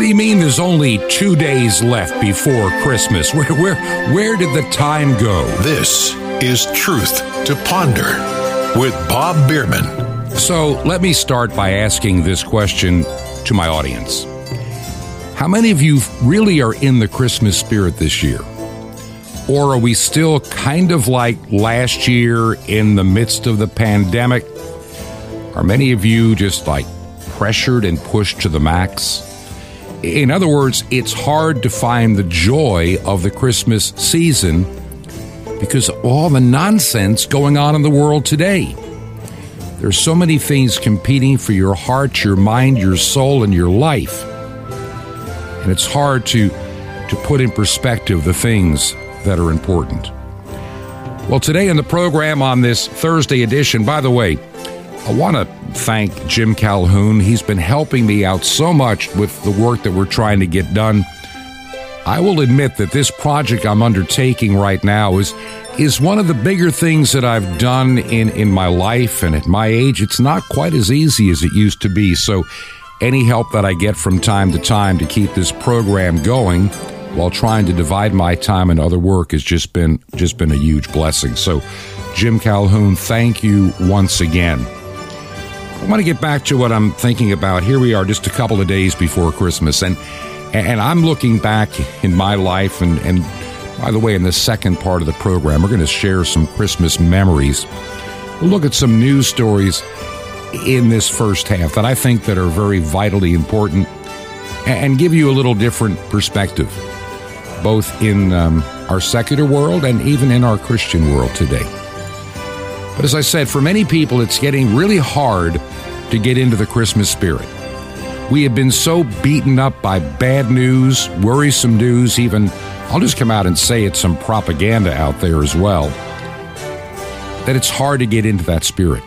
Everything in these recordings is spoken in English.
What do you mean there's only two days left before Christmas? Where, where, where did the time go? This is Truth to Ponder with Bob Bierman. So let me start by asking this question to my audience How many of you really are in the Christmas spirit this year? Or are we still kind of like last year in the midst of the pandemic? Are many of you just like pressured and pushed to the max? In other words, it's hard to find the joy of the Christmas season because of all the nonsense going on in the world today. There's so many things competing for your heart, your mind, your soul, and your life. And it's hard to, to put in perspective the things that are important. Well, today in the program on this Thursday edition, by the way, I want to thank Jim Calhoun. He's been helping me out so much with the work that we're trying to get done. I will admit that this project I'm undertaking right now is is one of the bigger things that I've done in in my life and at my age it's not quite as easy as it used to be. So any help that I get from time to time to keep this program going while trying to divide my time and other work has just been just been a huge blessing. So Jim Calhoun, thank you once again. I want to get back to what I'm thinking about. Here we are, just a couple of days before Christmas, and and I'm looking back in my life, and and by the way, in the second part of the program, we're going to share some Christmas memories. We'll look at some news stories in this first half that I think that are very vitally important, and give you a little different perspective, both in um, our secular world and even in our Christian world today. But as I said, for many people, it's getting really hard to get into the Christmas spirit. We have been so beaten up by bad news, worrisome news, even, I'll just come out and say it's some propaganda out there as well, that it's hard to get into that spirit.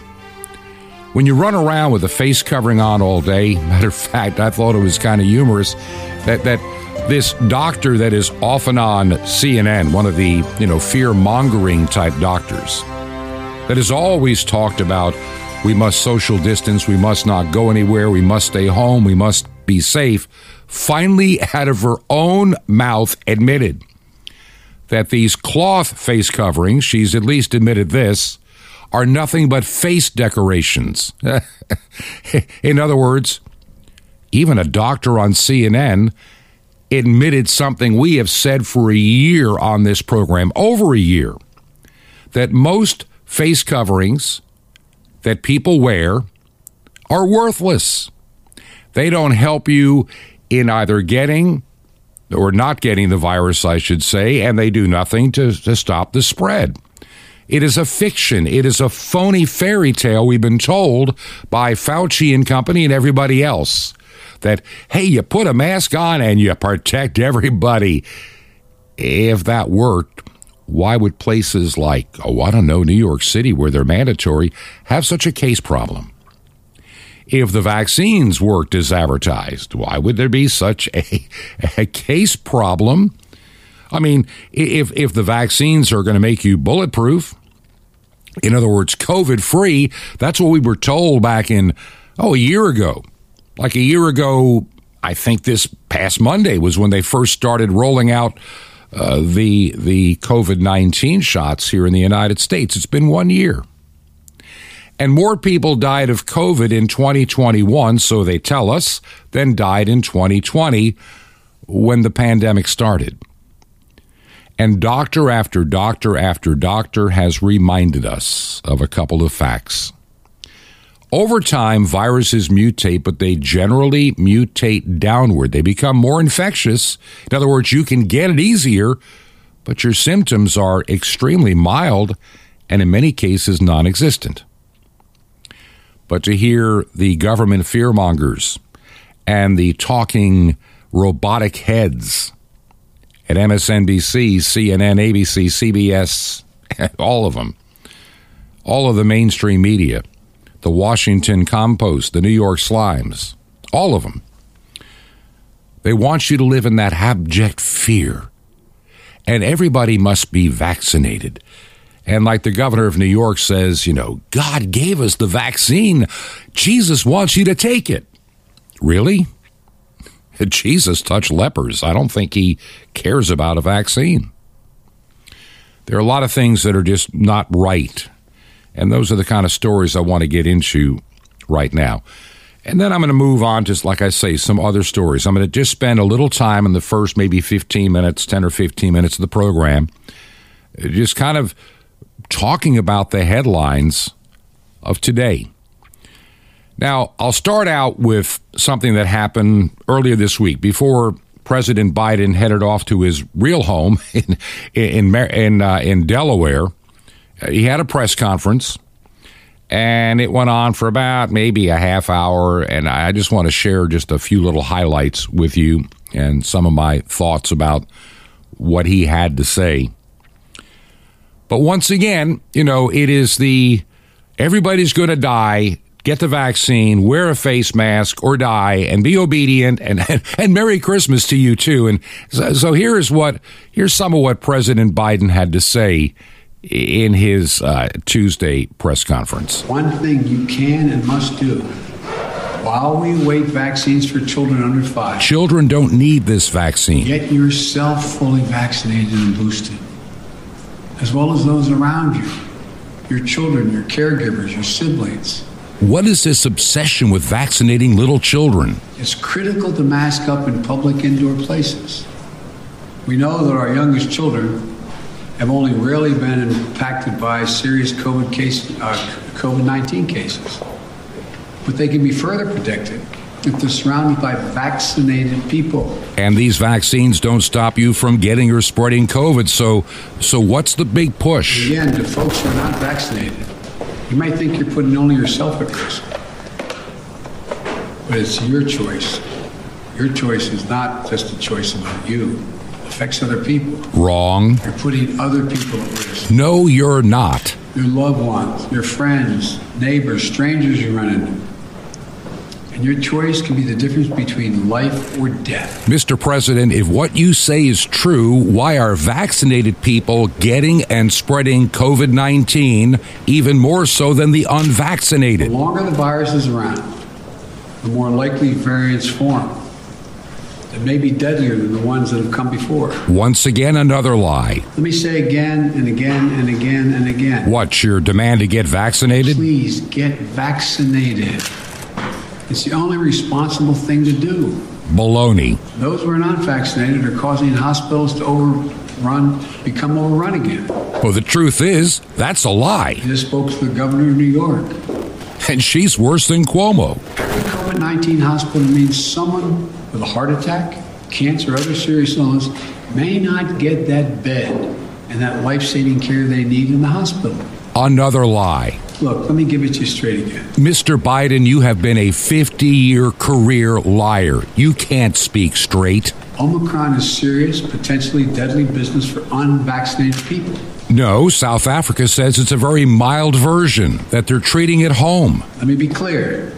When you run around with a face covering on all day, matter of fact, I thought it was kind of humorous that, that this doctor that is often on CNN, one of the, you know, fear mongering type doctors, that has always talked about we must social distance, we must not go anywhere, we must stay home, we must be safe, finally, out of her own mouth, admitted that these cloth face coverings, she's at least admitted this, are nothing but face decorations. In other words, even a doctor on CNN admitted something we have said for a year on this program, over a year, that most face coverings that people wear are worthless. They don't help you in either getting or not getting the virus, I should say, and they do nothing to, to stop the spread. It is a fiction. It is a phony fairy tale we've been told by Fauci and company and everybody else that, hey, you put a mask on and you protect everybody. If that worked, why would places like, oh, I don't know, New York City, where they're mandatory, have such a case problem? If the vaccines worked as advertised, why would there be such a, a case problem? I mean, if, if the vaccines are going to make you bulletproof, in other words, COVID free, that's what we were told back in, oh, a year ago. Like a year ago, I think this past Monday was when they first started rolling out uh, the the COVID nineteen shots here in the United States. It's been one year, and more people died of COVID in 2021, so they tell us, than died in 2020 when the pandemic started. And doctor after doctor after doctor has reminded us of a couple of facts. Over time, viruses mutate, but they generally mutate downward. They become more infectious. In other words, you can get it easier, but your symptoms are extremely mild and in many cases non existent. But to hear the government fearmongers and the talking robotic heads at MSNBC, CNN, ABC, CBS, all of them, all of the mainstream media, the Washington Compost, the New York Slimes, all of them. They want you to live in that abject fear. And everybody must be vaccinated. And like the governor of New York says, you know, God gave us the vaccine. Jesus wants you to take it. Really? Jesus touched lepers. I don't think he cares about a vaccine. There are a lot of things that are just not right. And those are the kind of stories I want to get into right now. And then I'm going to move on to, like I say, some other stories. I'm going to just spend a little time in the first maybe 15 minutes, 10 or 15 minutes of the program, just kind of talking about the headlines of today. Now, I'll start out with something that happened earlier this week before President Biden headed off to his real home in in in, uh, in Delaware. He had a press conference, and it went on for about maybe a half hour. And I just want to share just a few little highlights with you and some of my thoughts about what he had to say. But once again, you know, it is the everybody's going to die get the vaccine, wear a face mask, or die, and be obedient. And and, and Merry Christmas to you too. And so, so here's what here's some of what President Biden had to say in his uh, Tuesday press conference. One thing you can and must do while we await vaccines for children under five. Children don't need this vaccine. Get yourself fully vaccinated and boosted, as well as those around you, your children, your caregivers, your siblings. What is this obsession with vaccinating little children? It's critical to mask up in public indoor places. We know that our youngest children have only rarely been impacted by serious COVID case, uh, COVID-19 cases, but they can be further protected if they're surrounded by vaccinated people. And these vaccines don't stop you from getting or spreading COVID. So, so what's the big push? Again, to folks who are not vaccinated, you might think you're putting only yourself at risk, but it's your choice. Your choice is not just a choice about you. Affects other people. Wrong. You're putting other people at risk. No, you're not. Your loved ones, your friends, neighbors, strangers you run into. And your choice can be the difference between life or death. Mr. President, if what you say is true, why are vaccinated people getting and spreading COVID 19 even more so than the unvaccinated? The longer the virus is around, the more likely variants form that may be deadlier than the ones that have come before. Once again, another lie. Let me say again and again and again and again. What's your demand to get vaccinated? Please get vaccinated. It's the only responsible thing to do. Baloney. Those who are not vaccinated are causing hospitals to overrun, become overrun again. Well, the truth is, that's a lie. I just spoke to the governor of New York. And she's worse than Cuomo. COVID 19 hospital means someone with a heart attack, cancer, or other serious illness may not get that bed and that life saving care they need in the hospital. Another lie. Look, let me give it to you straight again. Mr. Biden, you have been a 50 year career liar. You can't speak straight. Omicron is serious, potentially deadly business for unvaccinated people. No, South Africa says it's a very mild version, that they're treating at home. Let me be clear.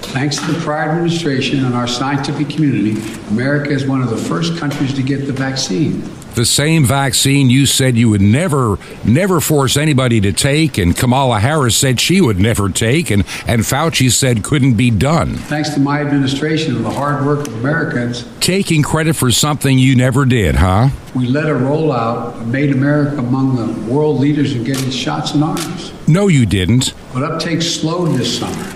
Thanks to the prior administration and our scientific community, America is one of the first countries to get the vaccine the same vaccine you said you would never, never force anybody to take, and Kamala Harris said she would never take, and, and Fauci said couldn't be done. Thanks to my administration and the hard work of Americans. Taking credit for something you never did, huh? We led a rollout made America among the world leaders in getting shots in arms. No, you didn't. But uptake slowed this summer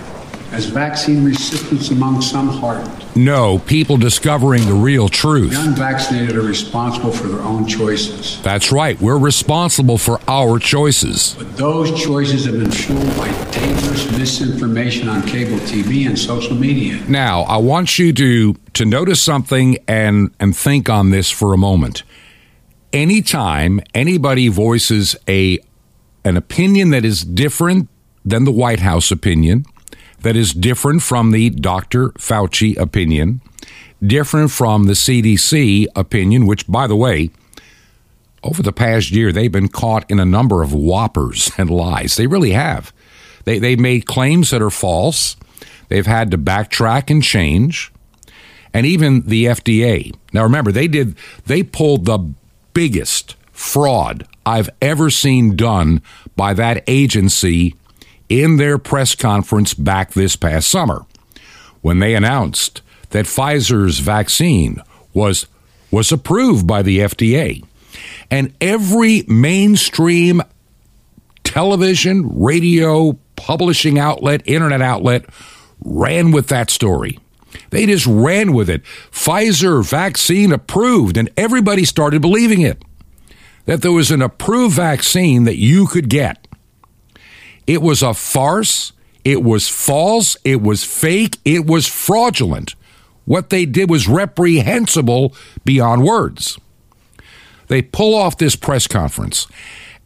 as vaccine resistance among some hardened. No, people discovering the real truth. The unvaccinated are responsible for their own choices. That's right. We're responsible for our choices. But those choices have been fueled by dangerous misinformation on cable TV and social media. Now, I want you to to notice something and and think on this for a moment. Anytime anybody voices a an opinion that is different than the White House opinion, that is different from the Dr. Fauci opinion, different from the CDC opinion, which, by the way, over the past year, they've been caught in a number of whoppers and lies. They really have. They, they made claims that are false. They've had to backtrack and change. And even the FDA. Now remember, they did they pulled the biggest fraud I've ever seen done by that agency in their press conference back this past summer when they announced that Pfizer's vaccine was was approved by the FDA. And every mainstream television, radio, publishing outlet, internet outlet ran with that story. They just ran with it. Pfizer vaccine approved, and everybody started believing it. That there was an approved vaccine that you could get. It was a farce. It was false. It was fake. It was fraudulent. What they did was reprehensible beyond words. They pull off this press conference.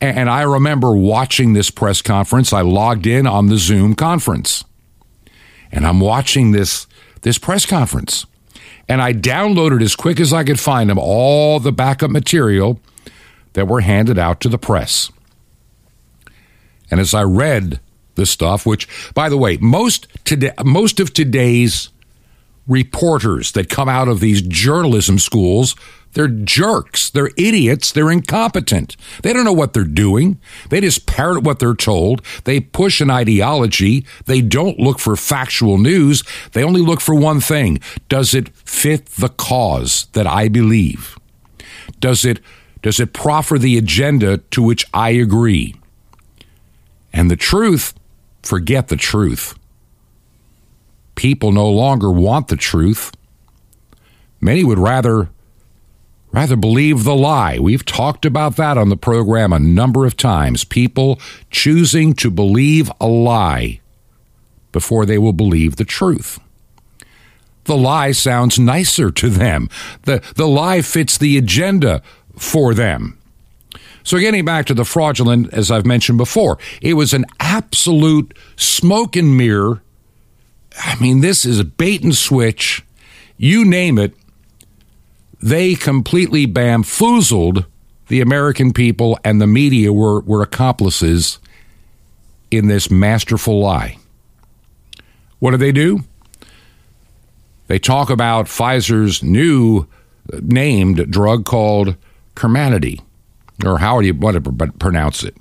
And I remember watching this press conference. I logged in on the Zoom conference. And I'm watching this, this press conference. And I downloaded as quick as I could find them all the backup material that were handed out to the press. And as I read the stuff, which, by the way, most today, most of today's reporters that come out of these journalism schools, they're jerks, they're idiots, they're incompetent. They don't know what they're doing. They just parrot what they're told. They push an ideology. They don't look for factual news. They only look for one thing. Does it fit the cause that I believe? Does it does it proffer the agenda to which I agree? And the truth, forget the truth. People no longer want the truth. Many would rather rather believe the lie. We've talked about that on the program a number of times. People choosing to believe a lie before they will believe the truth. The lie sounds nicer to them. The, the lie fits the agenda for them. So, getting back to the fraudulent, as I've mentioned before, it was an absolute smoke and mirror. I mean, this is a bait and switch. You name it. They completely bamboozled the American people, and the media were, were accomplices in this masterful lie. What do they do? They talk about Pfizer's new uh, named drug called Comirnaty or how do you want to pronounce it?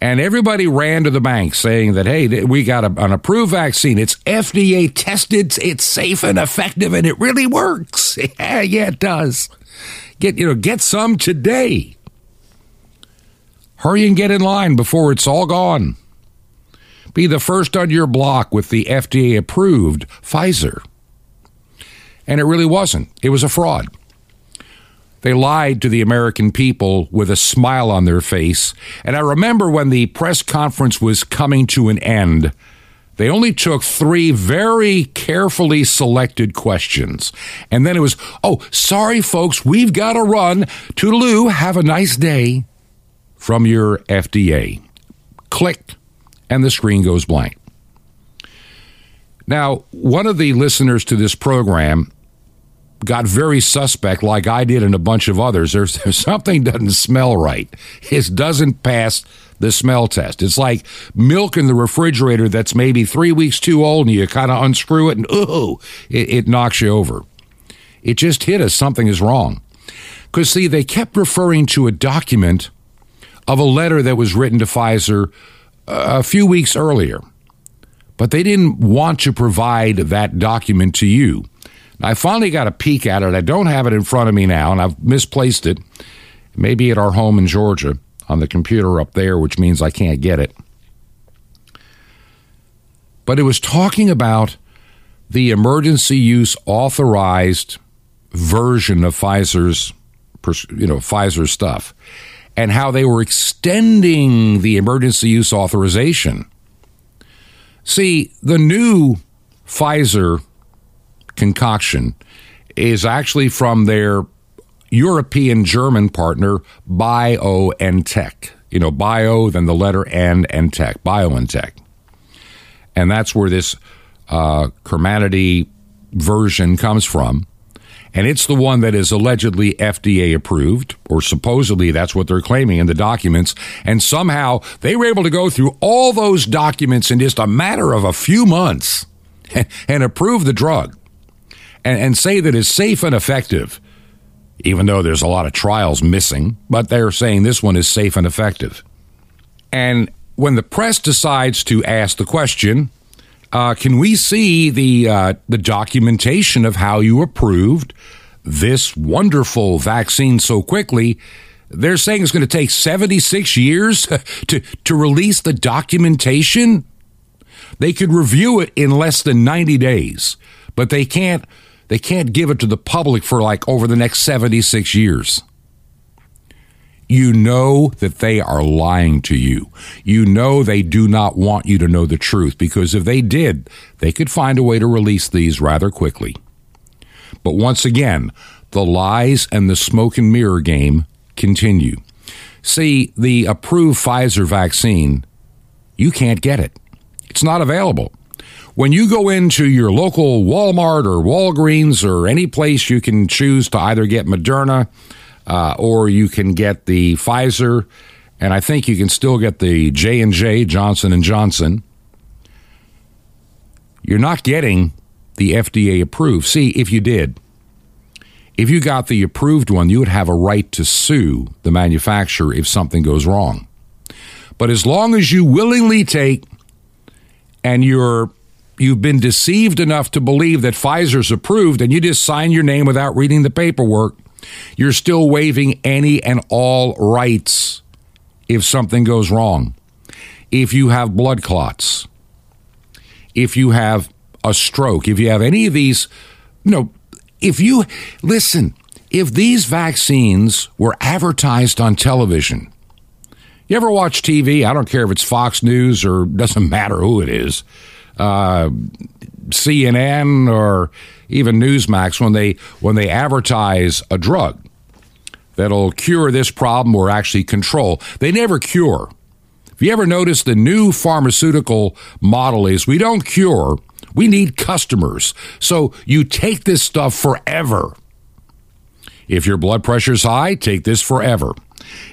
And everybody ran to the bank saying that, hey, we got a, an approved vaccine. It's FDA tested, it's safe and effective, and it really works. Yeah, yeah, it does. Get you know, get some today. Hurry and get in line before it's all gone. Be the first on your block with the FDA approved Pfizer. And it really wasn't. It was a fraud. They lied to the American people with a smile on their face. And I remember when the press conference was coming to an end, they only took three very carefully selected questions. And then it was, oh, sorry, folks, we've got to run. Toodaloo, have a nice day from your FDA. Click, and the screen goes blank. Now, one of the listeners to this program got very suspect, like I did and a bunch of others. There's, there's something doesn't smell right. It doesn't pass the smell test. It's like milk in the refrigerator that's maybe three weeks too old, and you kind of unscrew it, and ooh, it, it knocks you over. It just hit us. Something is wrong. Because see, they kept referring to a document of a letter that was written to Pfizer uh, a few weeks earlier, but they didn't want to provide that document to you. I finally got a peek at it. I don't have it in front of me now, and I've misplaced it. Maybe at our home in Georgia on the computer up there, which means I can't get it. But it was talking about the emergency use authorized version of Pfizer's, you know, Pfizer stuff, and how they were extending the emergency use authorization. See, the new Pfizer concoction is actually from their European German partner, BioNTech. You know, bio, then the letter N and tech, BioNTech. And that's where this uh, Comirnaty version comes from. And it's the one that is allegedly FDA approved, or supposedly that's what they're claiming in the documents. And somehow they were able to go through all those documents in just a matter of a few months and approve the drug and, and say that it's safe and effective, even though there's a lot of trials missing, but they're saying this one is safe and effective. And when the press decides to ask the question, Uh, can we see the uh, the documentation of how you approved this wonderful vaccine so quickly? They're saying it's going to take 76 years to, to release the documentation. They could review it in less than 90 days, but they can't they can't give it to the public for like over the next 76 years. You know that they are lying to you. You know they do not want you to know the truth because if they did, they could find a way to release these rather quickly. But once again, the lies and the smoke and mirror game continue. See, the approved Pfizer vaccine, you can't get it. It's not available. When you go into your local Walmart or Walgreens or any place you can choose to either get Moderna uh, or you can get the Pfizer, and I think you can still get the J and J Johnson and Johnson. You're not getting the FDA approved. See, if you did, if you got the approved one, you would have a right to sue the manufacturer if something goes wrong. But as long as you willingly take and you're you've been deceived enough to believe that Pfizer's approved and you just sign your name without reading the paperwork, you're still waiving any and all rights if something goes wrong. If you have blood clots, if you have a stroke, if you have any of these, you know, if you listen, if these vaccines were advertised on television, you ever watch TV? I don't care if it's Fox News or doesn't matter who it is, uh, CNN or even Newsmax when they when they advertise a drug that'll cure this problem or actually control. They never cure. If you ever notice the new pharmaceutical model is we don't cure, we need customers. So you take this stuff forever. If your blood pressure's high, take this forever.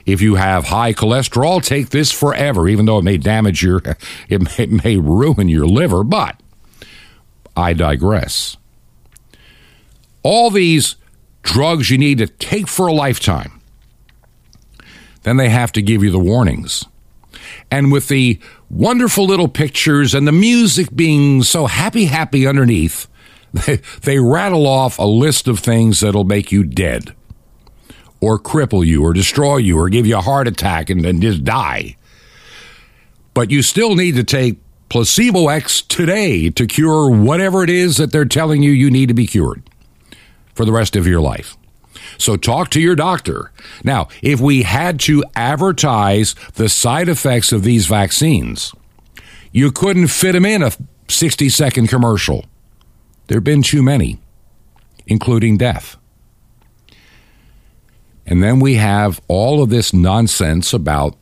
If you have high cholesterol, take this forever, even though it may damage your, it may, it may ruin your liver. But I digress all these drugs you need to take for a lifetime. Then they have to give you the warnings. And with the wonderful little pictures and the music being so happy, happy underneath, they, they rattle off a list of things that'll make you dead, or cripple you, or destroy you, or give you a heart attack and, then just die. But you still need to take Placebo X today to cure whatever it is that they're telling you you need to be cured for the rest of your life. So talk to your doctor. Now, if we had to advertise the side effects of these vaccines, you couldn't fit them in a 60 second commercial. There have been too many, including death. And then we have all of this nonsense about,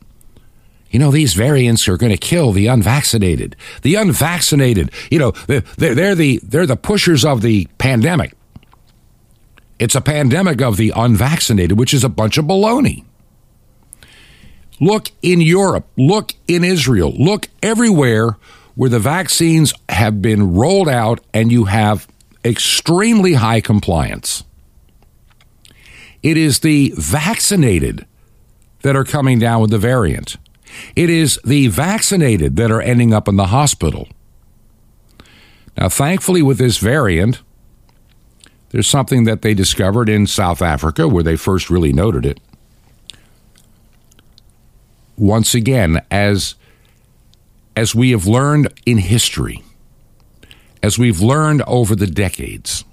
you know, these variants are going to kill the unvaccinated. The unvaccinated, you know, they're, they're, the, they're the pushers of the pandemic. It's a pandemic of the unvaccinated, which is a bunch of baloney. Look in Europe, look in Israel, look everywhere where the vaccines have been rolled out and you have extremely high compliance. It is the vaccinated that are coming down with the variant. It is the vaccinated that are ending up in the hospital. Now, thankfully, with this variant, there's something that they discovered in South Africa where they first really noted it. Once again, as as we have learned in history, as we've learned over the decades,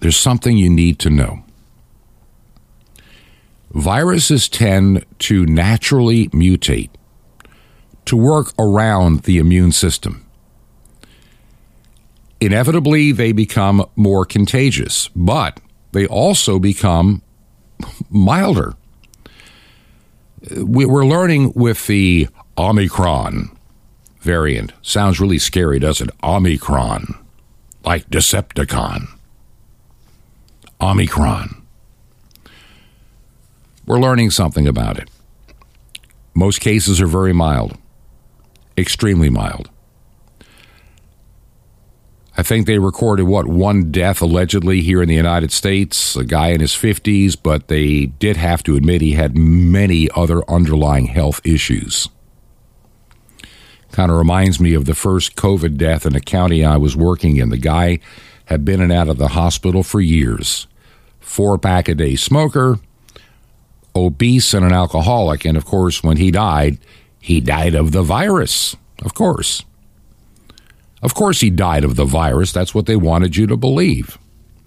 there's something you need to know. Viruses tend to naturally mutate to work around the immune system inevitably they become more contagious, but they also become milder. We're learning with the Omicron variant. Sounds really scary, doesn't it? Omicron, like Decepticon. Omicron. We're learning something about it. Most cases are very mild, extremely mild. I think they recorded what one death allegedly here in the United States, a guy in his 50s, but they did have to admit he had many other underlying health issues. Kind of reminds me of the first COVID death in a county I was working in. The guy had been in and out of the hospital for years. Four pack a day smoker, obese, and an alcoholic. And of course, when he died, he died of the virus. Of course. Of course, he died of the virus. That's what they wanted you to believe.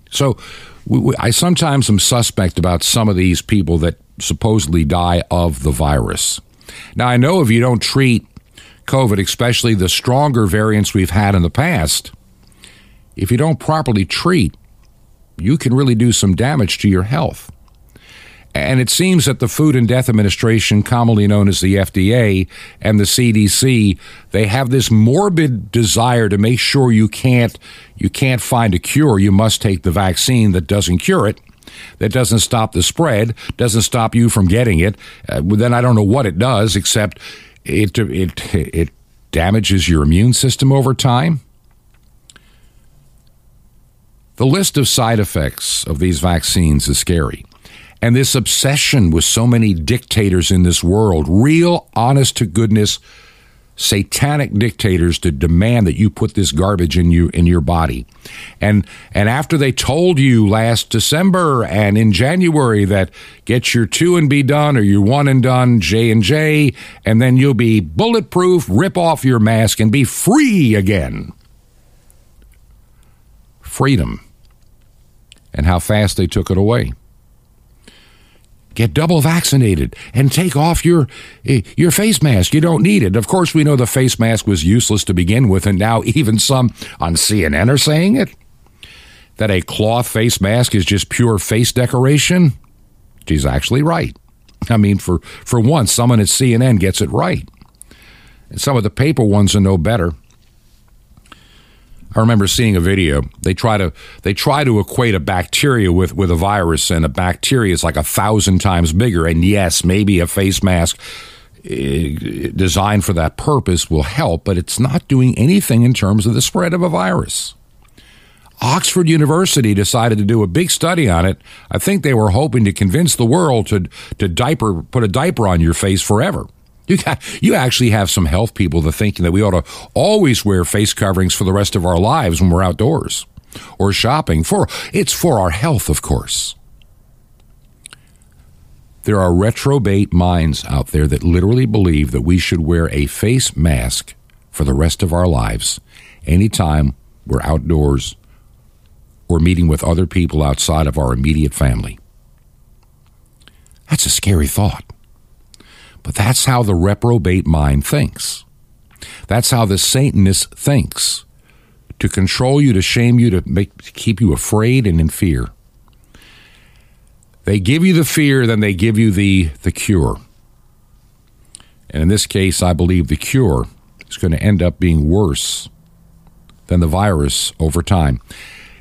So we, we, I sometimes am suspect about some of these people that supposedly die of the virus. Now, I know if you don't treat COVID, especially the stronger variants we've had in the past, if you don't properly treat, you can really do some damage to your health. And it seems that the Food and Death Administration, commonly known as the FDA, and the CDC, they have this morbid desire to make sure you can't you can't find a cure. You must take the vaccine that doesn't cure it, that doesn't stop the spread, doesn't stop you from getting it. Uh, then I don't know what it does, except it it it damages your immune system over time. The list of side effects of these vaccines is scary. And this obsession with so many dictators in this world, real, honest to goodness, satanic dictators to demand that you put this garbage in you in your body. And and after they told you last December and in January that get your 2 and be done or your 1 and done J and J and then you'll be bulletproof, rip off your mask and be free again. Freedom. And how fast they took it away get double vaccinated and take off your eh, your face mask. You don't need it. Of course, we know the face mask was useless to begin with, and now even some on CNN are saying it that a cloth face mask is just pure face decoration. She's actually right. I mean, for for once, someone at CNN gets it right. And some of the paper ones are no better. I remember seeing a video. They try to they try to equate a bacteria with with a virus, and a bacteria is like a thousand times bigger. And yes, maybe a face mask eh, designed for that purpose will help, but it's not doing anything in terms of the spread of a virus. Oxford University decided to do a big study on it. I think they were hoping to convince the world to to diaper put a diaper on your face forever. You got, you actually have some health people that thinking that we ought to always wear face coverings for the rest of our lives when we're outdoors or shopping. For it's for our health, of course. There are retrobate minds out there that literally believe that we should wear a face mask for the rest of our lives anytime we're outdoors or meeting with other people outside of our immediate family. That's a scary thought. But that's how the reprobate mind thinks. That's how the Satanist thinks to control you, to shame you, to, make, to keep you afraid and in fear. They give you the fear, then they give you the, the cure. And in this case, I believe the cure is going to end up being worse than the virus over time.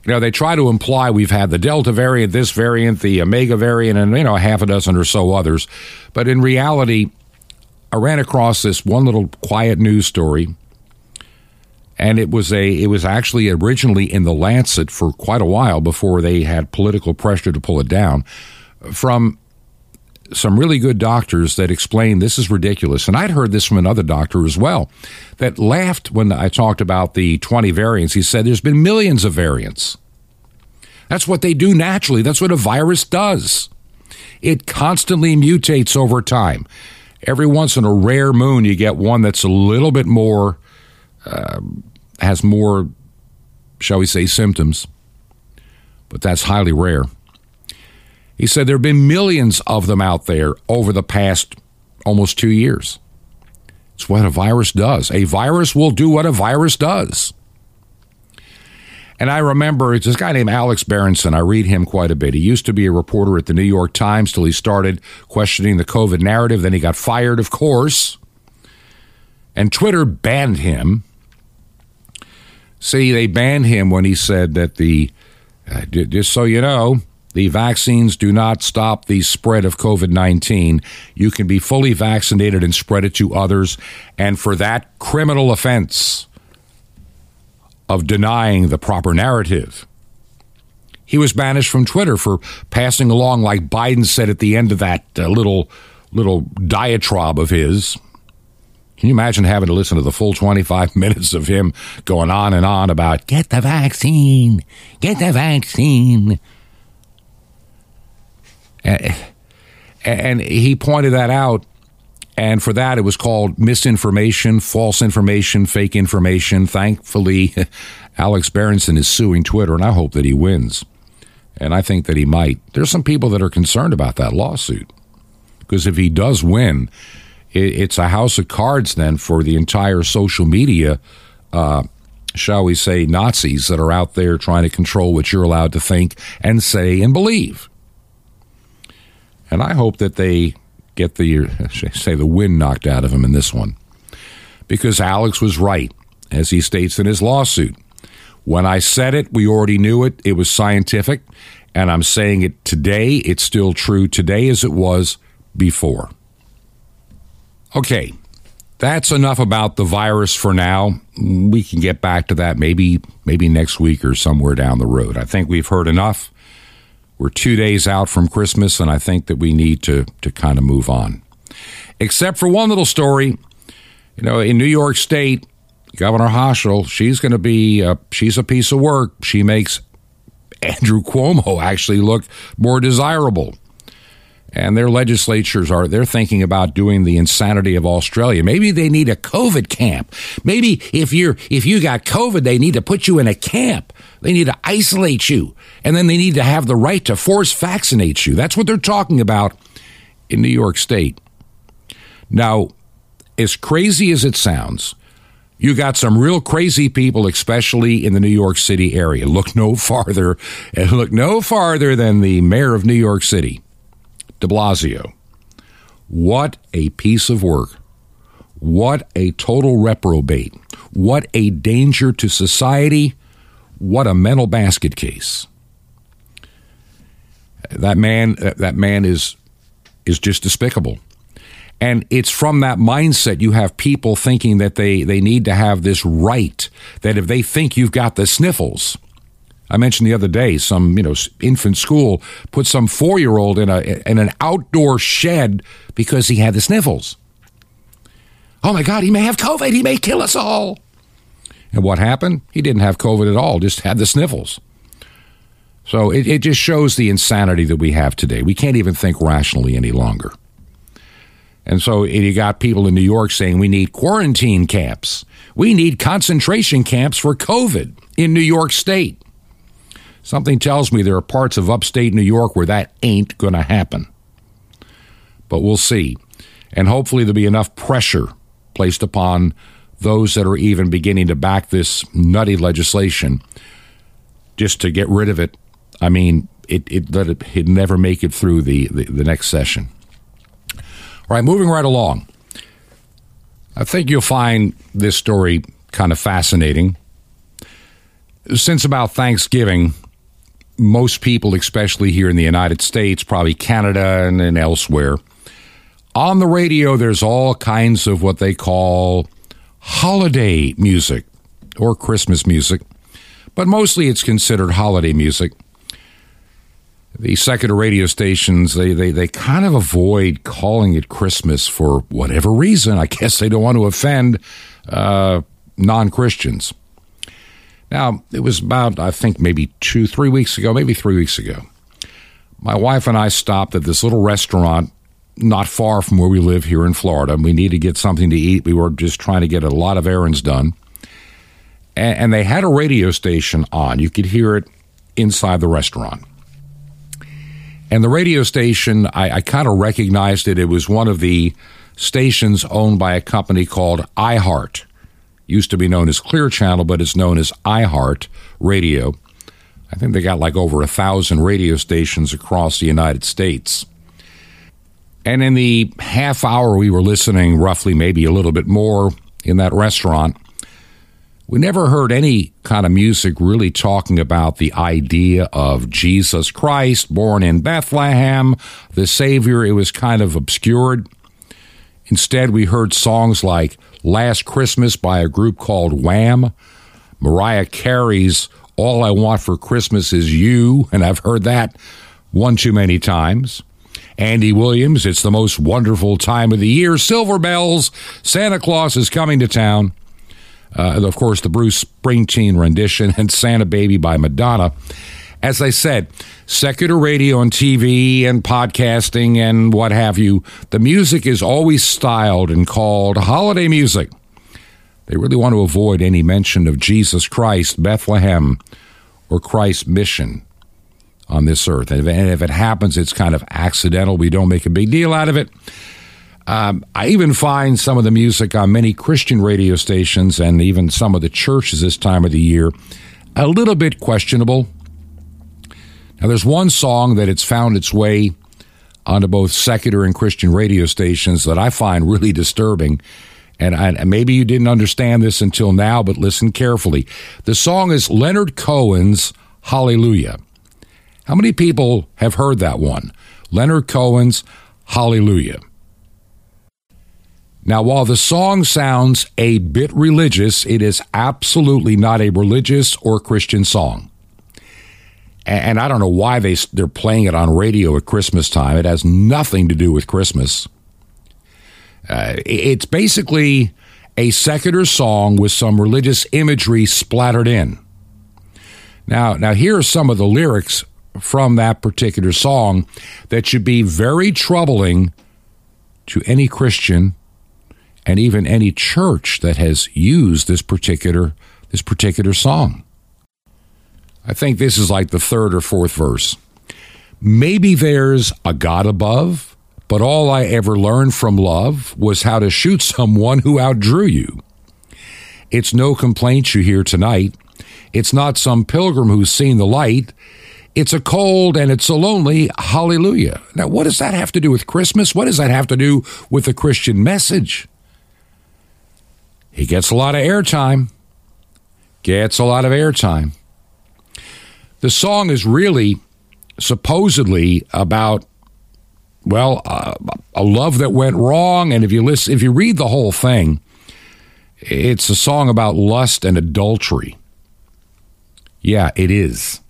You know, they try to imply we've had the Delta variant, this variant, the Omega variant, and, you know, half a dozen or so others. But in reality, I ran across this one little quiet news story. And it was a it was actually originally in the Lancet for quite a while before they had political pressure to pull it down from some really good doctors that explained this is ridiculous. And I'd heard this from another doctor as well that laughed when I talked about the 20 variants. He said there's been millions of variants. That's what they do naturally. That's what a virus does. It constantly mutates over time. Every once in a rare moon, you get one that's a little bit more, uh, has more, shall we say, symptoms, but that's highly rare. He said there have been millions of them out there over the past almost two years. It's what a virus does. A virus will do what a virus does. And I remember it's this guy named Alex Berenson. I read him quite a bit. He used to be a reporter at the New York Times till he started questioning the COVID narrative. Then he got fired, of course. And Twitter banned him. See, they banned him when he said that the, uh, just so you know, the vaccines do not stop the spread of COVID 19. You can be fully vaccinated and spread it to others. And for that criminal offense of denying the proper narrative, he was banished from Twitter for passing along, like Biden said at the end of that uh, little little diatribe of his. Can you imagine having to listen to the full 25 minutes of him going on and on about get the vaccine, get the vaccine? And he pointed that out. And for that, it was called misinformation, false information, fake information. Thankfully, Alex Berenson is suing Twitter, and I hope that he wins. And I think that he might. There's some people that are concerned about that lawsuit. Because if he does win, it's a house of cards then for the entire social media, uh, shall we say, Nazis that are out there trying to control what you're allowed to think and say and believe. And I hope that they get the say the wind knocked out of them in this one, because Alex was right, as he states in his lawsuit. When I said it, we already knew it. It was scientific, and I'm saying it today. It's still true today as it was before. Okay, that's enough about the virus for now. We can get back to that maybe maybe next week or somewhere down the road. I think we've heard enough. We're two days out from Christmas, and I think that we need to, to kind of move on. Except for one little story. You know, in New York State, Governor Hochul, she's going to be, a, she's a piece of work. She makes Andrew Cuomo actually look more desirable and their legislatures are they're thinking about doing the insanity of Australia. Maybe they need a COVID camp. Maybe if you're if you got COVID, they need to put you in a camp. They need to isolate you, and then they need to have the right to force vaccinate you. That's what they're talking about in New York State. Now, as crazy as it sounds, you got some real crazy people, especially in the New York City area. Look no farther, and look no farther than the mayor of New York City de Blasio. What a piece of work. What a total reprobate. What a danger to society. What a mental basket case. That man that man is is just despicable. And it's from that mindset you have people thinking that they, they need to have this right, that if they think you've got the sniffles, I mentioned the other day some you know infant school put some four year old in a in an outdoor shed because he had the sniffles. Oh my God, he may have COVID. He may kill us all. And what happened? He didn't have COVID at all, just had the sniffles. So it, it just shows the insanity that we have today. We can't even think rationally any longer. And so you got people in New York saying we need quarantine camps. We need concentration camps for COVID in New York State. Something tells me there are parts of upstate New York where that ain't going to happen. But we'll see. And hopefully there'll be enough pressure placed upon those that are even beginning to back this nutty legislation just to get rid of it. I mean, it, it let it, it never make it through the, the, the next session. All right, moving right along. I think you'll find this story kind of fascinating. Since about Thanksgiving, most people, especially here in the United States, probably Canada and, and elsewhere, on the radio, there's all kinds of what they call holiday music or Christmas music, but mostly it's considered holiday music. The secular radio stations, they, they, they kind of avoid calling it Christmas for whatever reason. I guess they don't want to offend uh, non Christians. Now, it was about, I think, maybe two, three weeks ago, maybe three weeks ago. My wife and I stopped at this little restaurant not far from where we live here in Florida. We needed to get something to eat. We were just trying to get a lot of errands done. And, and they had a radio station on. You could hear it inside the restaurant. And the radio station, I, I kind of recognized it. It was one of the stations owned by a company called iHeart used to be known as Clear Channel, but it's known as iHeart Radio. I think they got like over a thousand radio stations across the United States. And in the half hour we were listening, roughly maybe a little bit more in that restaurant, we never heard any kind of music really talking about the idea of Jesus Christ born in Bethlehem, the Savior. It was kind of obscured. Instead, we heard songs like Last Christmas by a group called Wham, Mariah Carey's All I Want for Christmas Is You, and I've heard that one too many times. Andy Williams. It's the most wonderful time of the year. Silver bells. Santa Claus is coming to town. Uh, of course, the Bruce Springsteen rendition and Santa Baby by Madonna. As I said, secular radio and TV and podcasting and what have you, the music is always styled and called holiday music. They really want to avoid any mention of Jesus Christ, Bethlehem, or Christ's mission on this earth. And if it happens, it's kind of accidental. We don't make a big deal out of it. Um, I even find some of the music on many Christian radio stations and even some of the churches this time of the year a little bit questionable. Now, there's one song that it's found its way onto both secular and Christian radio stations that I find really disturbing. And, I, and maybe you didn't understand this until now, but listen carefully. The song is Leonard Cohen's Hallelujah. How many people have heard that one? Leonard Cohen's Hallelujah. Now, while the song sounds a bit religious, it is absolutely not a religious or Christian song. And I don't know why they, they're playing it on radio at Christmas time. It has nothing to do with Christmas. Uh, it's basically a secular song with some religious imagery splattered in. Now, now here are some of the lyrics from that particular song that should be very troubling to any Christian and even any church that has used this particular this particular song. I think this is like the third or fourth verse. Maybe there's a God above, but all I ever learned from love was how to shoot someone who outdrew you. It's no complaint you hear tonight. It's not some pilgrim who's seen the light. It's a cold and it's a lonely hallelujah. Now, what does that have to do with Christmas? What does that have to do with the Christian message? He gets a lot of airtime. Gets a lot of airtime. The song is really supposedly about well, uh, a love that went wrong and if you listen if you read the whole thing, it's a song about lust and adultery. Yeah, it is.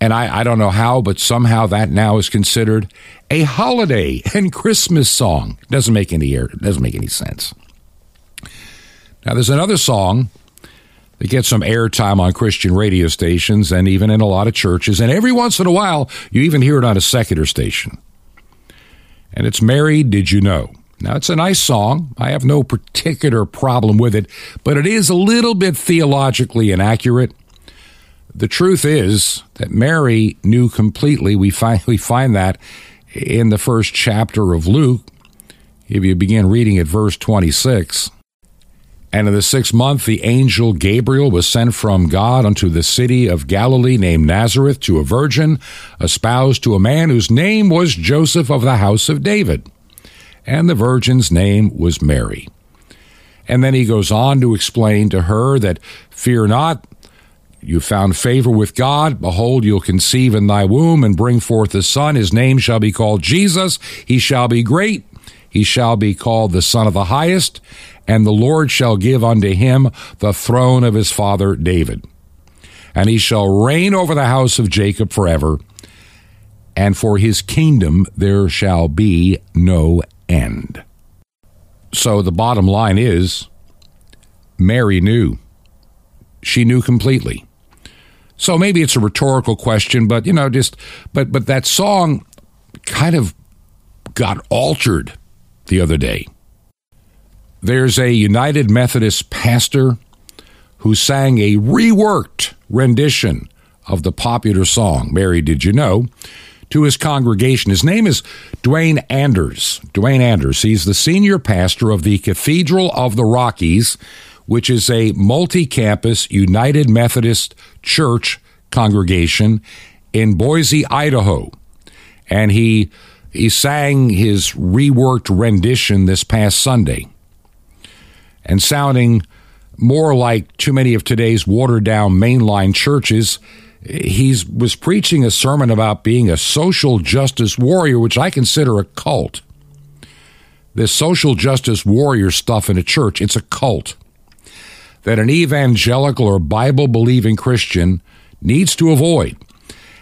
And I, I don't know how, but somehow that now is considered a holiday and Christmas song. Doesn't make any air, doesn't make any sense. Now, there's another song that gets some airtime on Christian radio stations and even in a lot of churches. And every once in a while, you even hear it on a secular station. And it's Mary, Did You Know? Now, it's a nice song. I have no particular problem with it, but it is a little bit theologically inaccurate. The truth is that Mary knew completely. We find, we find that in the first chapter of Luke. If you begin reading at verse 26, and in the sixth month, the angel Gabriel was sent from God unto the city of Galilee named Nazareth to a virgin, espoused to a man whose name was Joseph of the house of David. And the virgin's name was Mary. And then he goes on to explain to her that, Fear not, you found favor with God. Behold, you'll conceive in thy womb and bring forth a son. His name shall be called Jesus. He shall be great. He shall be called the Son of the Highest and the Lord shall give unto him the throne of his father David. And he shall reign over the house of Jacob forever, and for his kingdom there shall be no end. So the bottom line is Mary knew. She knew completely. So maybe it's a rhetorical question, but you know, just but but that song kind of got altered the other day. There's a United Methodist pastor who sang a reworked rendition of the popular song, Mary Did You Know, to his congregation. His name is Duane Anders. Duane Anders. He's the senior pastor of the Cathedral of the Rockies, which is a multi campus United Methodist Church congregation in Boise, Idaho. And he he sang his reworked rendition this past Sunday and sounding more like too many of today's watered down mainline churches. He was preaching a sermon about being a social justice warrior, which I consider a cult. This social justice warrior stuff in a church, it's a cult that an evangelical or Bible believing Christian needs to avoid.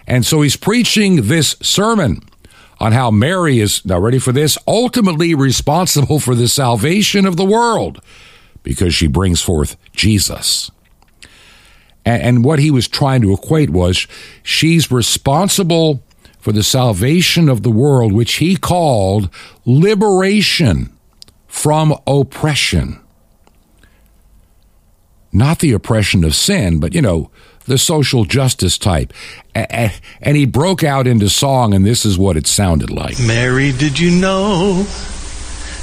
And so he's preaching this sermon on how Mary is, now ready for this, ultimately responsible for the salvation of the world because she brings forth Jesus. And, and what he was trying to equate was she's responsible for the salvation of the world, which he called liberation from oppression. Not the oppression of sin, but, you know, the social justice type. And he broke out into song, and this is what it sounded like Mary, did you know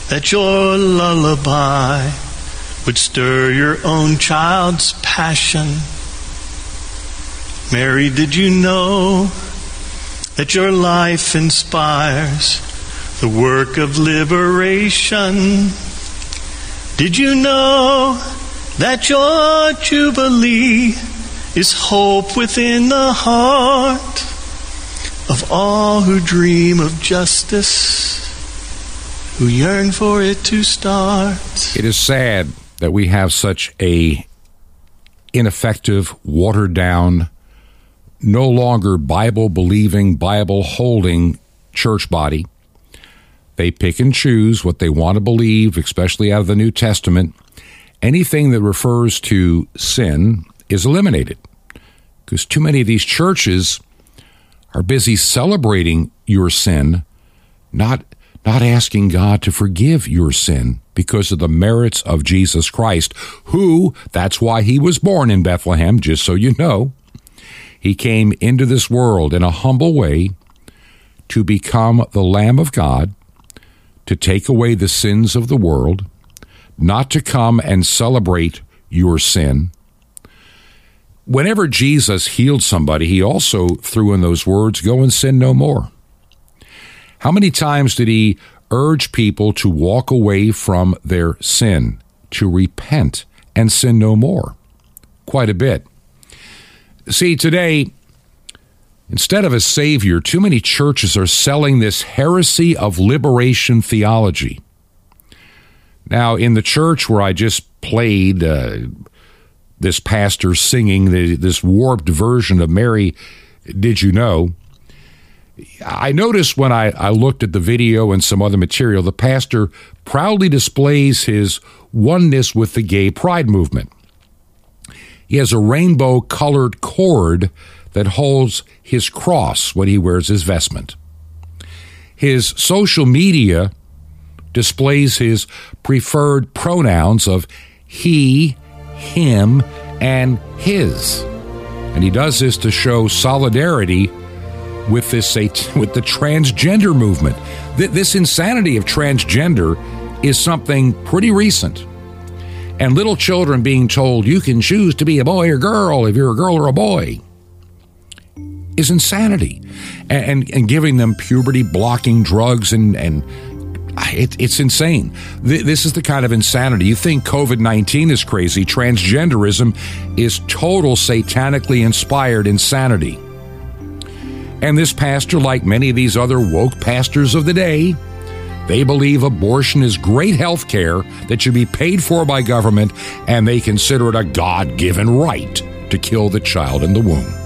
that your lullaby would stir your own child's passion? Mary, did you know that your life inspires the work of liberation? Did you know that your jubilee is hope within the heart of all who dream of justice, who yearn for it to start. It is sad that we have such a ineffective, watered down, no longer Bible believing, Bible holding church body. They pick and choose what they want to believe, especially out of the New Testament. Anything that refers to sin is eliminated because too many of these churches are busy celebrating your sin, not not asking God to forgive your sin because of the merits of Jesus Christ, who that's why he was born in Bethlehem, just so you know. He came into this world in a humble way to become the Lamb of God, to take away the sins of the world, not to come and celebrate your sin, whenever Jesus healed somebody, he also threw in those words, Go and sin no more. How many times did he urge people to walk away from their sin, to repent and sin no more? Quite a bit. See, today, instead of a Savior, too many churches are selling this heresy of liberation theology. Now, in the church where I just played, uh, this pastor singing the, this warped version of Mary, Did You Know? I noticed when I, I looked at the video and some other material, the pastor proudly displays his oneness with the gay pride movement. He has a rainbow colored cord that holds his cross when he wears his vestment. His social media displays his preferred pronouns of he, him, and his. And he does this to show solidarity with this with the transgender movement. This insanity of transgender is something pretty recent. And little children being told you can choose to be a boy or girl if you're a girl or a boy is insanity. And, and, and giving them puberty blocking drugs and, and it, it's insane. This is the kind of insanity. You think COVID 19 is crazy. Transgenderism is total satanically inspired insanity. And this pastor, like many of these other woke pastors of the day, they believe abortion is great health care that should be paid for by government, and they consider it a God given right to kill the child in the womb.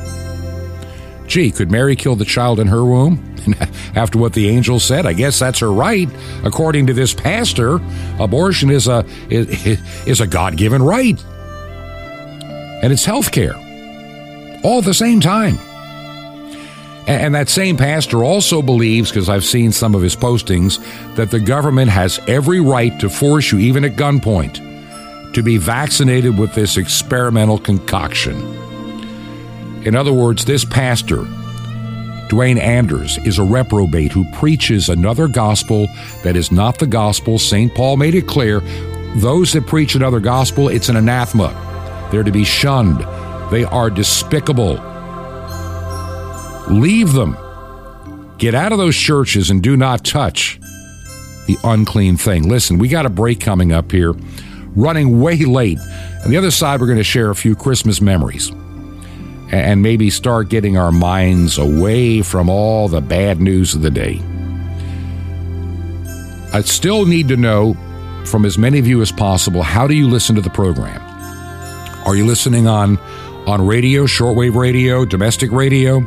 Gee, could Mary kill the child in her womb? After what the angel said, I guess that's her right. According to this pastor, abortion is a is, is a God-given right. And it's health care. All at the same time. And that same pastor also believes, because I've seen some of his postings, that the government has every right to force you, even at gunpoint, to be vaccinated with this experimental concoction. In other words, this pastor Duane Anders is a reprobate who preaches another gospel that is not the gospel. St. Paul made it clear those that preach another gospel, it's an anathema. They're to be shunned, they are despicable. Leave them. Get out of those churches and do not touch the unclean thing. Listen, we got a break coming up here, running way late. On the other side, we're going to share a few Christmas memories and maybe start getting our minds away from all the bad news of the day. I still need to know from as many of you as possible how do you listen to the program? Are you listening on on radio, shortwave radio, domestic radio?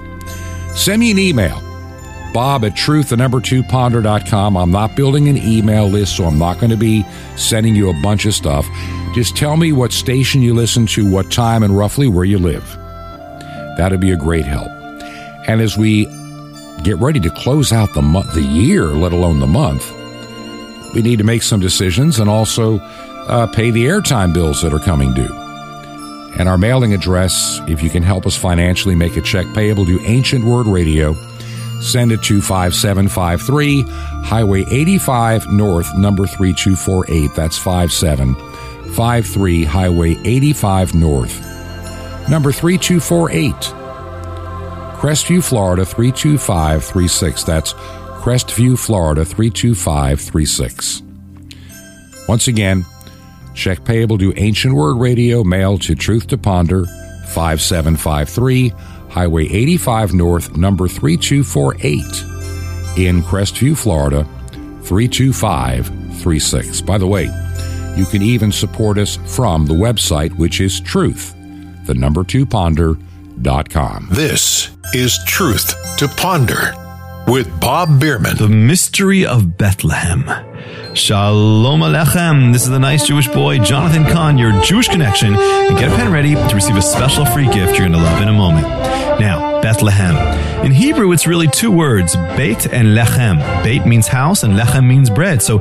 Send me an email Bob at truth, the number two ponder.com. I'm not building an email list, so I'm not going to be sending you a bunch of stuff. Just tell me what station you listen to, what time, and roughly where you live. That'd be a great help. And as we get ready to close out the month, the year, let alone the month, we need to make some decisions and also uh, pay the airtime bills that are coming due. And our mailing address, if you can help us financially make a check payable to Ancient Word Radio, send it to 5753 Highway 85 North, number 3248. That's 5753 Highway 85 North, number 3248. Crestview, Florida 32536. That's Crestview, Florida 32536. Once again, check payable to Ancient Word Radio, mail to Truth to Ponder, 5753 Highway 85 North, number 3248 in Crestview, Florida 32536. By the way, you can even support us from the website, which is truth, the number two ponder.com. This is Truth to Ponder with Bob Bierman. The Mystery of Bethlehem. Shalom Alechem. This is the nice Jewish boy, Jonathan Cahn, your Jewish connection. And get a pen ready to receive a special free gift you're going to love in a moment. Now, Bethlehem. In Hebrew, it's really two words, Beit and Lechem. Beit means house and Lechem means bread. So,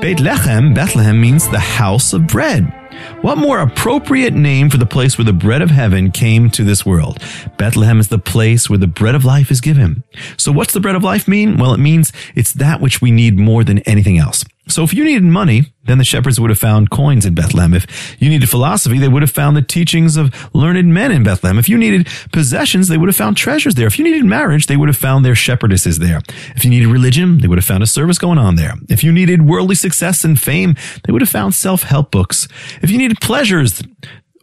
Beit Lechem, Bethlehem, means the house of bread. What more appropriate name for the place where the bread of heaven came to this world? Bethlehem is the place where the bread of life is given. So what's the bread of life mean? Well, it means it's that which we need more than anything else. So if you needed money, then the shepherds would have found coins in Bethlehem. If you needed philosophy, they would have found the teachings of learned men in Bethlehem. If you needed possessions, they would have found treasures there. If you needed marriage, they would have found their shepherdesses there. If you needed religion, they would have found a service going on there. If you needed worldly success and fame, they would have found self-help books. If you needed pleasures,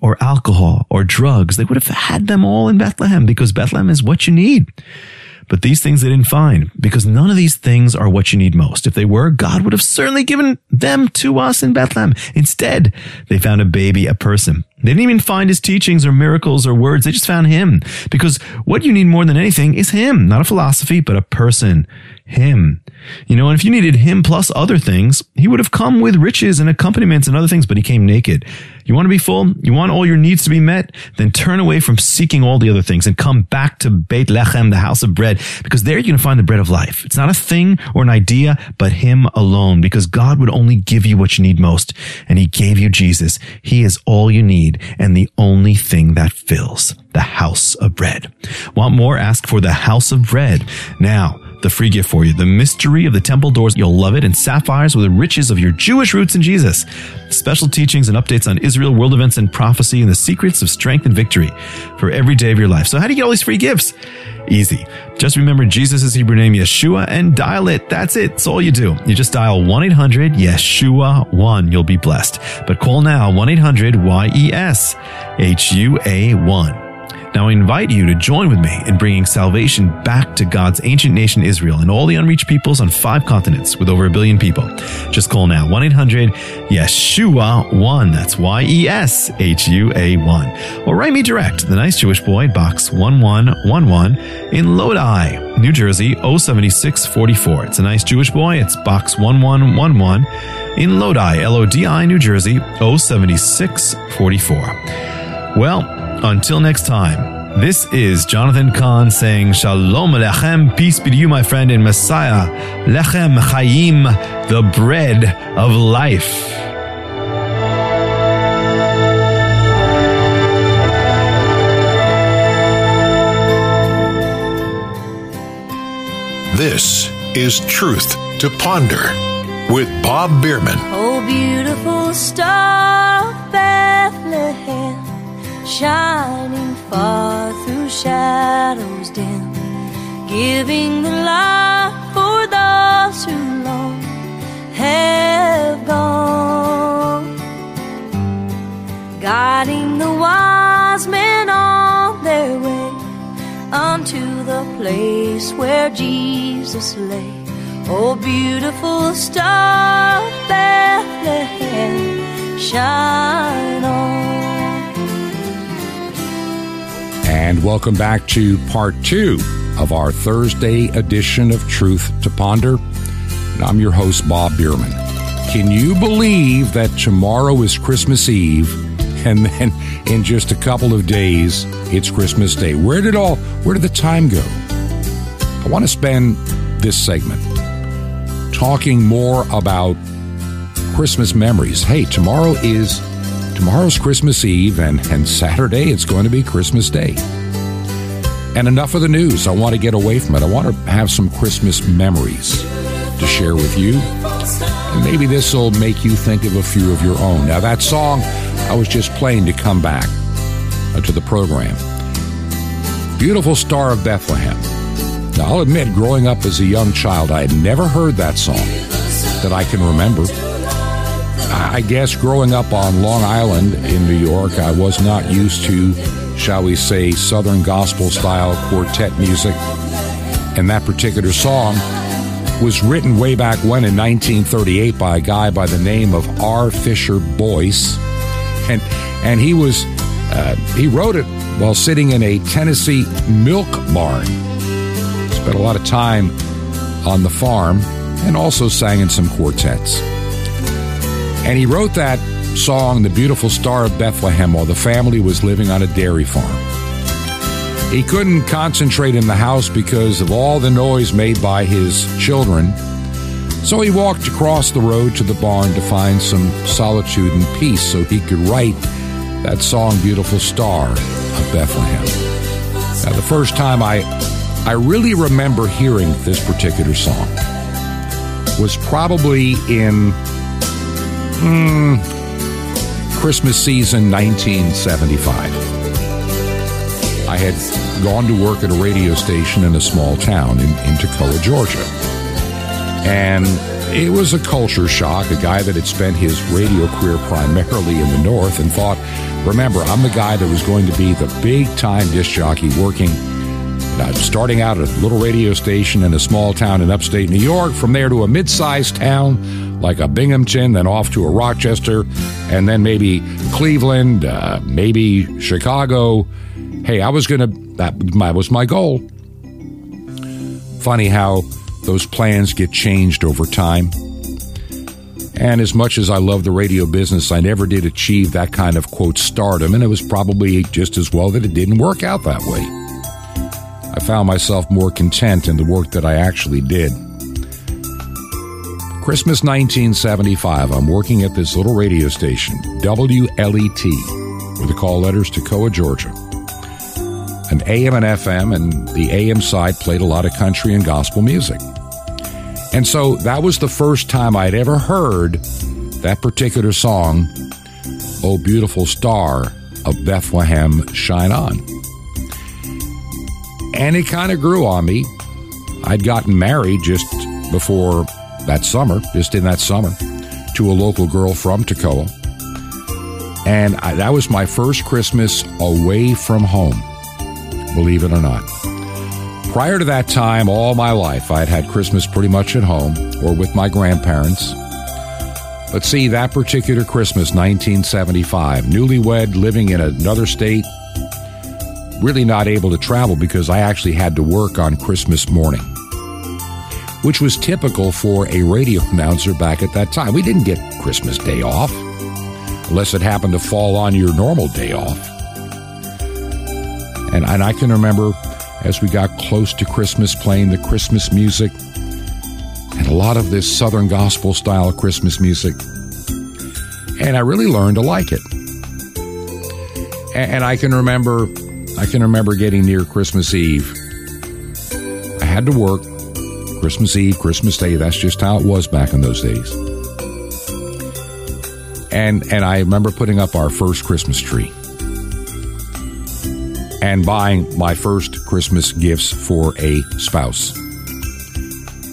or alcohol or drugs, they would have had them all in Bethlehem because Bethlehem is what you need. But these things they didn't find because none of these things are what you need most. If they were, God would have certainly given them to us in Bethlehem. Instead, they found a baby, a person. They didn't even find his teachings or miracles or words. They just found him because what you need more than anything is him, not a philosophy, but a person. Him. You know, and if you needed him plus other things, he would have come with riches and accompaniments and other things, but he came naked. You want to be full? You want all your needs to be met? Then turn away from seeking all the other things and come back to Beit Lechem, the house of bread, because there you're going to find the bread of life. It's not a thing or an idea, but him alone, because God would only give you what you need most. And he gave you Jesus. He is all you need and the only thing that fills the house of bread. Want more? Ask for the house of bread. Now, the free gift for you. The mystery of the temple doors. You'll love it. And sapphires with the riches of your Jewish roots in Jesus. Special teachings and updates on Israel, world events and prophecy and the secrets of strength and victory for every day of your life. So how do you get all these free gifts? Easy. Just remember Jesus' Hebrew name Yeshua and dial it. That's it. That's all you do. You just dial 1-800-YESHUA-1. You'll be blessed. But call now 1-800-Y-E-S-H-U-A-1. Now, I invite you to join with me in bringing salvation back to God's ancient nation Israel and all the unreached peoples on five continents with over a billion people. Just call now 1 800 Yeshua 1. That's Y E S H U A 1. Or write me direct, the nice Jewish boy, box 1111 in Lodi, New Jersey 07644. It's a nice Jewish boy. It's box 1111 in Lodi, L O D I, New Jersey 07644. Well, until next time, this is Jonathan Cahn saying Shalom Alechem, peace be to you, my friend, in Messiah, Lechem Chaim, the bread of life. This is Truth to Ponder with Bob Bierman. Oh, beautiful star of Bethlehem shining far through shadows dim, giving the light for those who long have gone, guiding the wise men on their way unto the place where Jesus lay. Oh, beautiful star Bethlehem, shine on. And welcome back to part two of our Thursday edition of Truth to Ponder. And I'm your host, Bob Bierman. Can you believe that tomorrow is Christmas Eve and then in just a couple of days it's Christmas Day? Where did all where did the time go? I want to spend this segment talking more about Christmas memories. Hey, tomorrow is tomorrow's Christmas Eve and, and Saturday it's going to be Christmas Day. And enough of the news. I want to get away from it. I want to have some Christmas memories to share with you. And maybe this will make you think of a few of your own. Now, that song I was just playing to come back uh, to the program Beautiful Star of Bethlehem. Now, I'll admit, growing up as a young child, I had never heard that song that I can remember. I guess growing up on Long Island in New York, I was not used to shall we say, Southern gospel style quartet music. And that particular song was written way back when in 1938 by a guy by the name of R. Fisher Boyce. And, and he was, uh, he wrote it while sitting in a Tennessee milk barn. Spent a lot of time on the farm and also sang in some quartets. And he wrote that song, The Beautiful Star of Bethlehem, while the family was living on a dairy farm. He couldn't concentrate in the house because of all the noise made by his children, so he walked across the road to the barn to find some solitude and peace so he could write that song, Beautiful Star of Bethlehem. Now, the first time I, I really remember hearing this particular song was probably in hmm, Christmas season 1975. I had gone to work at a radio station in a small town in, in Georgia. And it was a culture shock. A guy that had spent his radio career primarily in the North and thought, remember, I'm the guy that was going to be the big time disc jockey working, I'm starting out at a little radio station in a small town in upstate New York, from there to a mid sized town like a Binghamton, then off to a Rochester, and then maybe Cleveland, uh, maybe Chicago. Hey, I was going to, that was my goal. Funny how those plans get changed over time. And as much as I love the radio business, I never did achieve that kind of quote stardom, and it was probably just as well that it didn't work out that way. I found myself more content in the work that I actually did. Christmas 1975, I'm working at this little radio station, WLET, with the call letters Toccoa, Georgia. An AM and FM, and the AM side played a lot of country and gospel music. And so that was the first time I'd ever heard that particular song, Oh Beautiful Star of Bethlehem, Shine On. And it kind of grew on me. I'd gotten married just before that summer, just in that summer, to a local girl from Toccoa. And I, that was my first Christmas away from home, believe it or not. Prior to that time, all my life, I'd had Christmas pretty much at home or with my grandparents. But see, that particular Christmas, 1975, newlywed, living in another state, really not able to travel because I actually had to work on Christmas morning which was typical for a radio announcer back at that time. We didn't get Christmas Day off unless it happened to fall on your normal day off. And, and I can remember as we got close to Christmas playing the Christmas music and a lot of this Southern gospel style Christmas music. And I really learned to like it. And, and I can remember I can remember getting near Christmas Eve. I had to work Christmas Eve, Christmas Day. That's just how it was back in those days. And and I remember putting up our first Christmas tree and buying my first Christmas gifts for a spouse.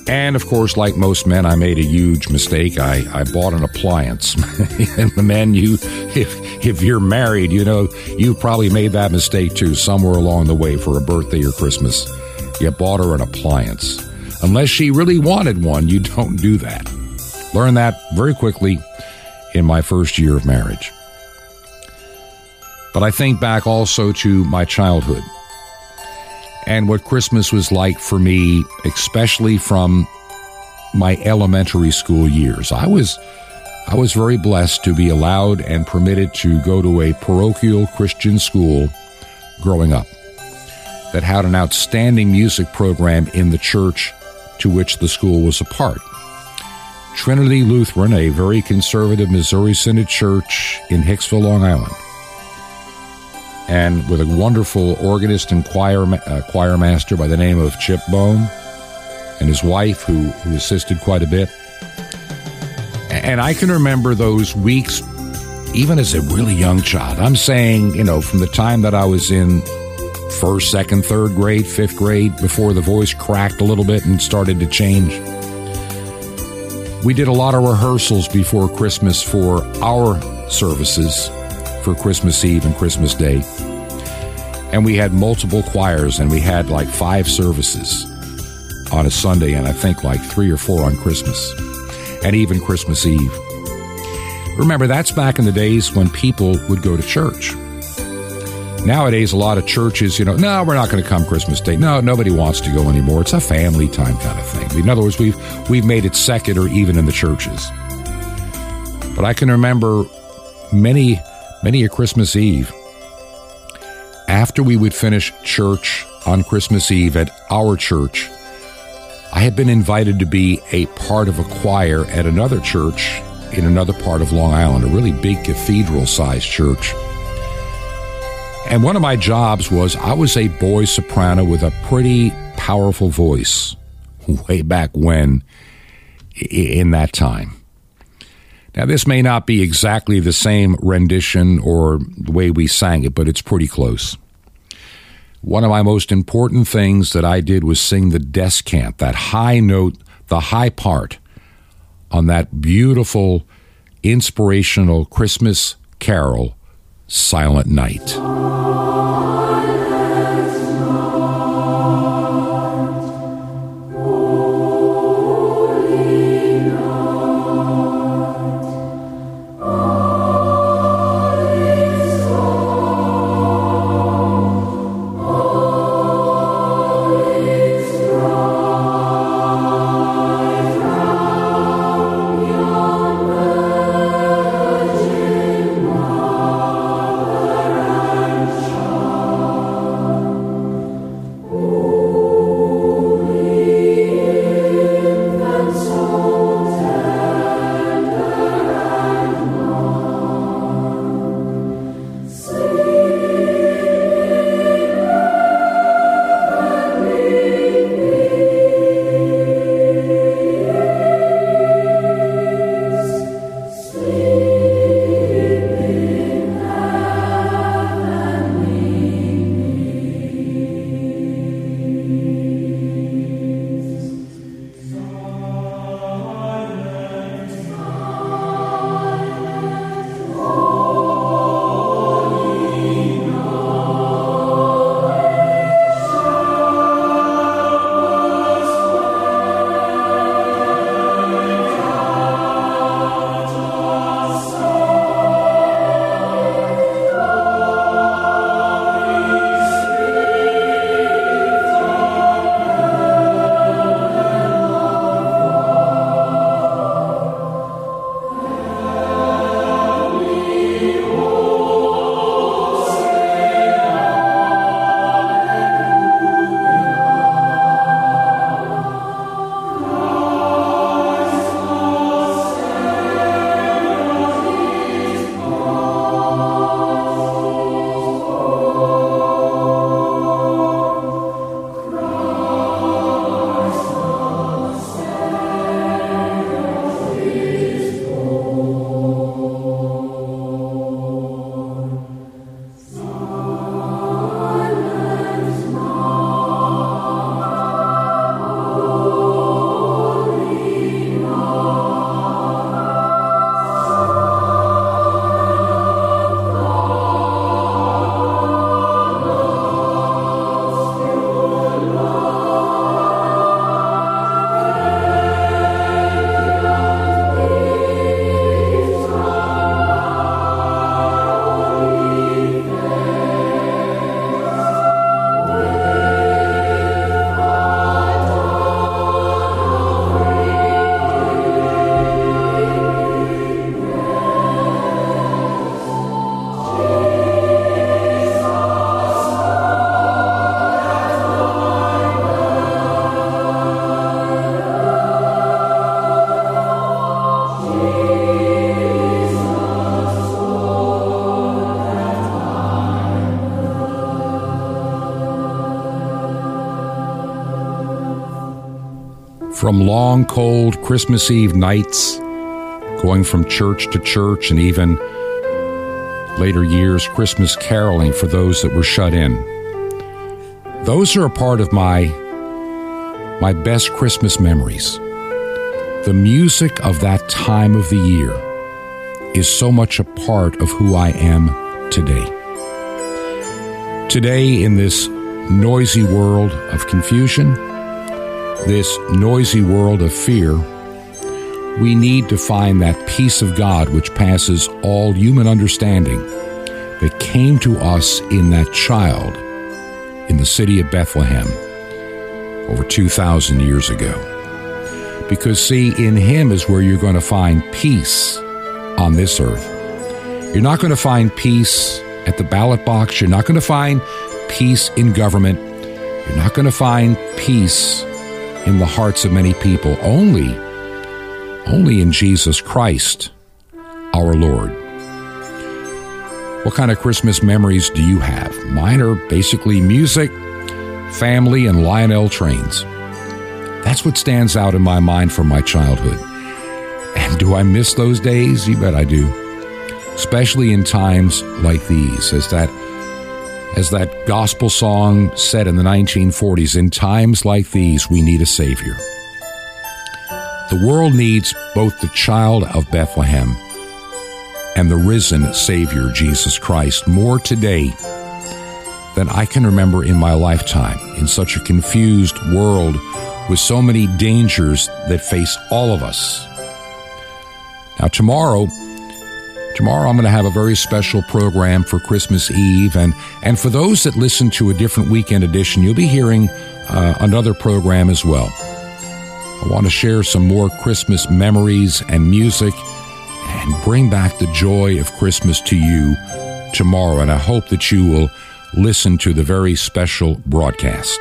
And of course, like most men, I made a huge mistake. I, I bought an appliance. and the men, you if if you're married, you know you probably made that mistake too somewhere along the way for a birthday or Christmas. You bought her an appliance. Unless she really wanted one, you don't do that. Learned that very quickly in my first year of marriage. But I think back also to my childhood. and what Christmas was like for me, especially from my elementary school years. I was I was very blessed to be allowed and permitted to go to a parochial Christian school growing up that had an outstanding music program in the church to which the school was a part. Trinity Lutheran, a very conservative Missouri Synod church in Hicksville, Long Island. And with a wonderful organist and choir, uh, choir master by the name of Chip Bone and his wife, who, who assisted quite a bit. And I can remember those weeks, even as a really young child. I'm saying, you know, from the time that I was in first, second, third grade, fifth grade, before the voice cracked a little bit and started to change. We did a lot of rehearsals before Christmas for our services for Christmas Eve and Christmas Day. And we had multiple choirs, and we had like five services on a Sunday, and I think like three or four on Christmas, and even Christmas Eve. Remember, that's back in the days when people would go to church. Nowadays, a lot of churches, you know, no, we're not going to come Christmas Day. No, nobody wants to go anymore. It's a family time kind of thing. In other words, we've we've made it secular even in the churches. But I can remember many, many a Christmas Eve after we would finish church on Christmas Eve at our church. I had been invited to be a part of a choir at another church in another part of Long Island, a really big cathedral sized church. And one of my jobs was I was a boy soprano with a pretty powerful voice way back when in that time. Now, this may not be exactly the same rendition or the way we sang it, but it's pretty close. One of my most important things that I did was sing the descant, that high note, the high part on that beautiful, inspirational Christmas carol, Silent Night. From long, cold Christmas Eve nights, going from church to church, and even later years, Christmas caroling for those that were shut in. Those are a part of my, my best Christmas memories. The music of that time of the year is so much a part of who I am today. Today, in this noisy world of confusion, this noisy world of fear, we need to find that peace of God which passes all human understanding that came to us in that child in the city of Bethlehem over 2,000 years ago. Because, see, in Him is where you're going to find peace on this earth. You're not going to find peace at the ballot box. You're not going to find peace in government. You're not going to find peace in the hearts of many people. Only, only in Jesus Christ, our Lord. What kind of Christmas memories do you have? Mine are basically music, family, and Lionel trains. That's what stands out in my mind from my childhood. And do I miss those days? You bet I do. Especially in times like these, as that as that gospel song said in the 1940s, in times like these, we need a Savior. The world needs both the child of Bethlehem and the risen Savior, Jesus Christ, more today than I can remember in my lifetime in such a confused world with so many dangers that face all of us. Now, tomorrow, tomorrow I'm going to have a very special program for Christmas Eve, and and for those that listen to a different weekend edition, you'll be hearing uh, another program as well. I want to share some more Christmas memories and music and bring back the joy of Christmas to you tomorrow. And I hope that you will listen to the very special broadcast.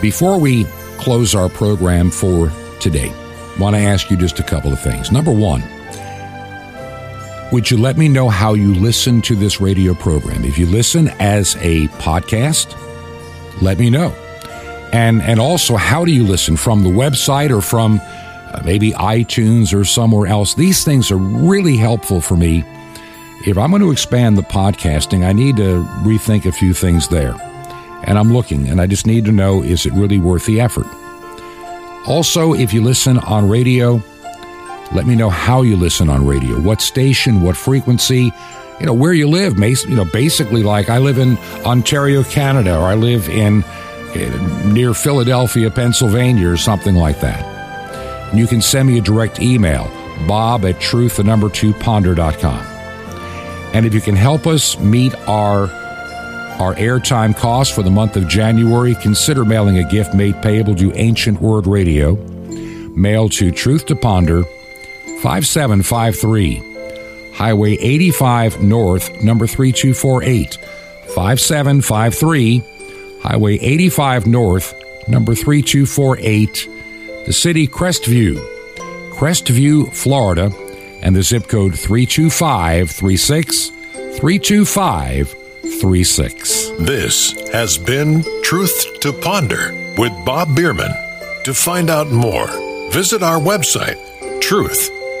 Before we close our program for today, I want to ask you just a couple of things. Number one, would you let me know how you listen to this radio program? If you listen as a podcast, let me know. And and also how do you listen from the website or from uh, maybe iTunes or somewhere else? These things are really helpful for me. If I'm going to expand the podcasting, I need to rethink a few things there. And I'm looking and I just need to know is it really worth the effort? Also, if you listen on radio, let me know how you listen on radio, what station, what frequency, you know, where you live. You know, basically, like I live in Ontario, Canada, or I live in, in near Philadelphia, Pennsylvania, or something like that. And you can send me a direct email, bob at truth, the number two, ponder.com. And if you can help us meet our our airtime costs for the month of January, consider mailing a gift made payable to Ancient Word Radio. Mail to Truth to Ponder, 5753, Highway 85 North, number 3248. 5753, Highway 85 North, number 3248, the city Crestview, Crestview, Florida, and the zip code 32536 325 36. This has been Truth to Ponder with Bob Bierman. To find out more, visit our website, truth,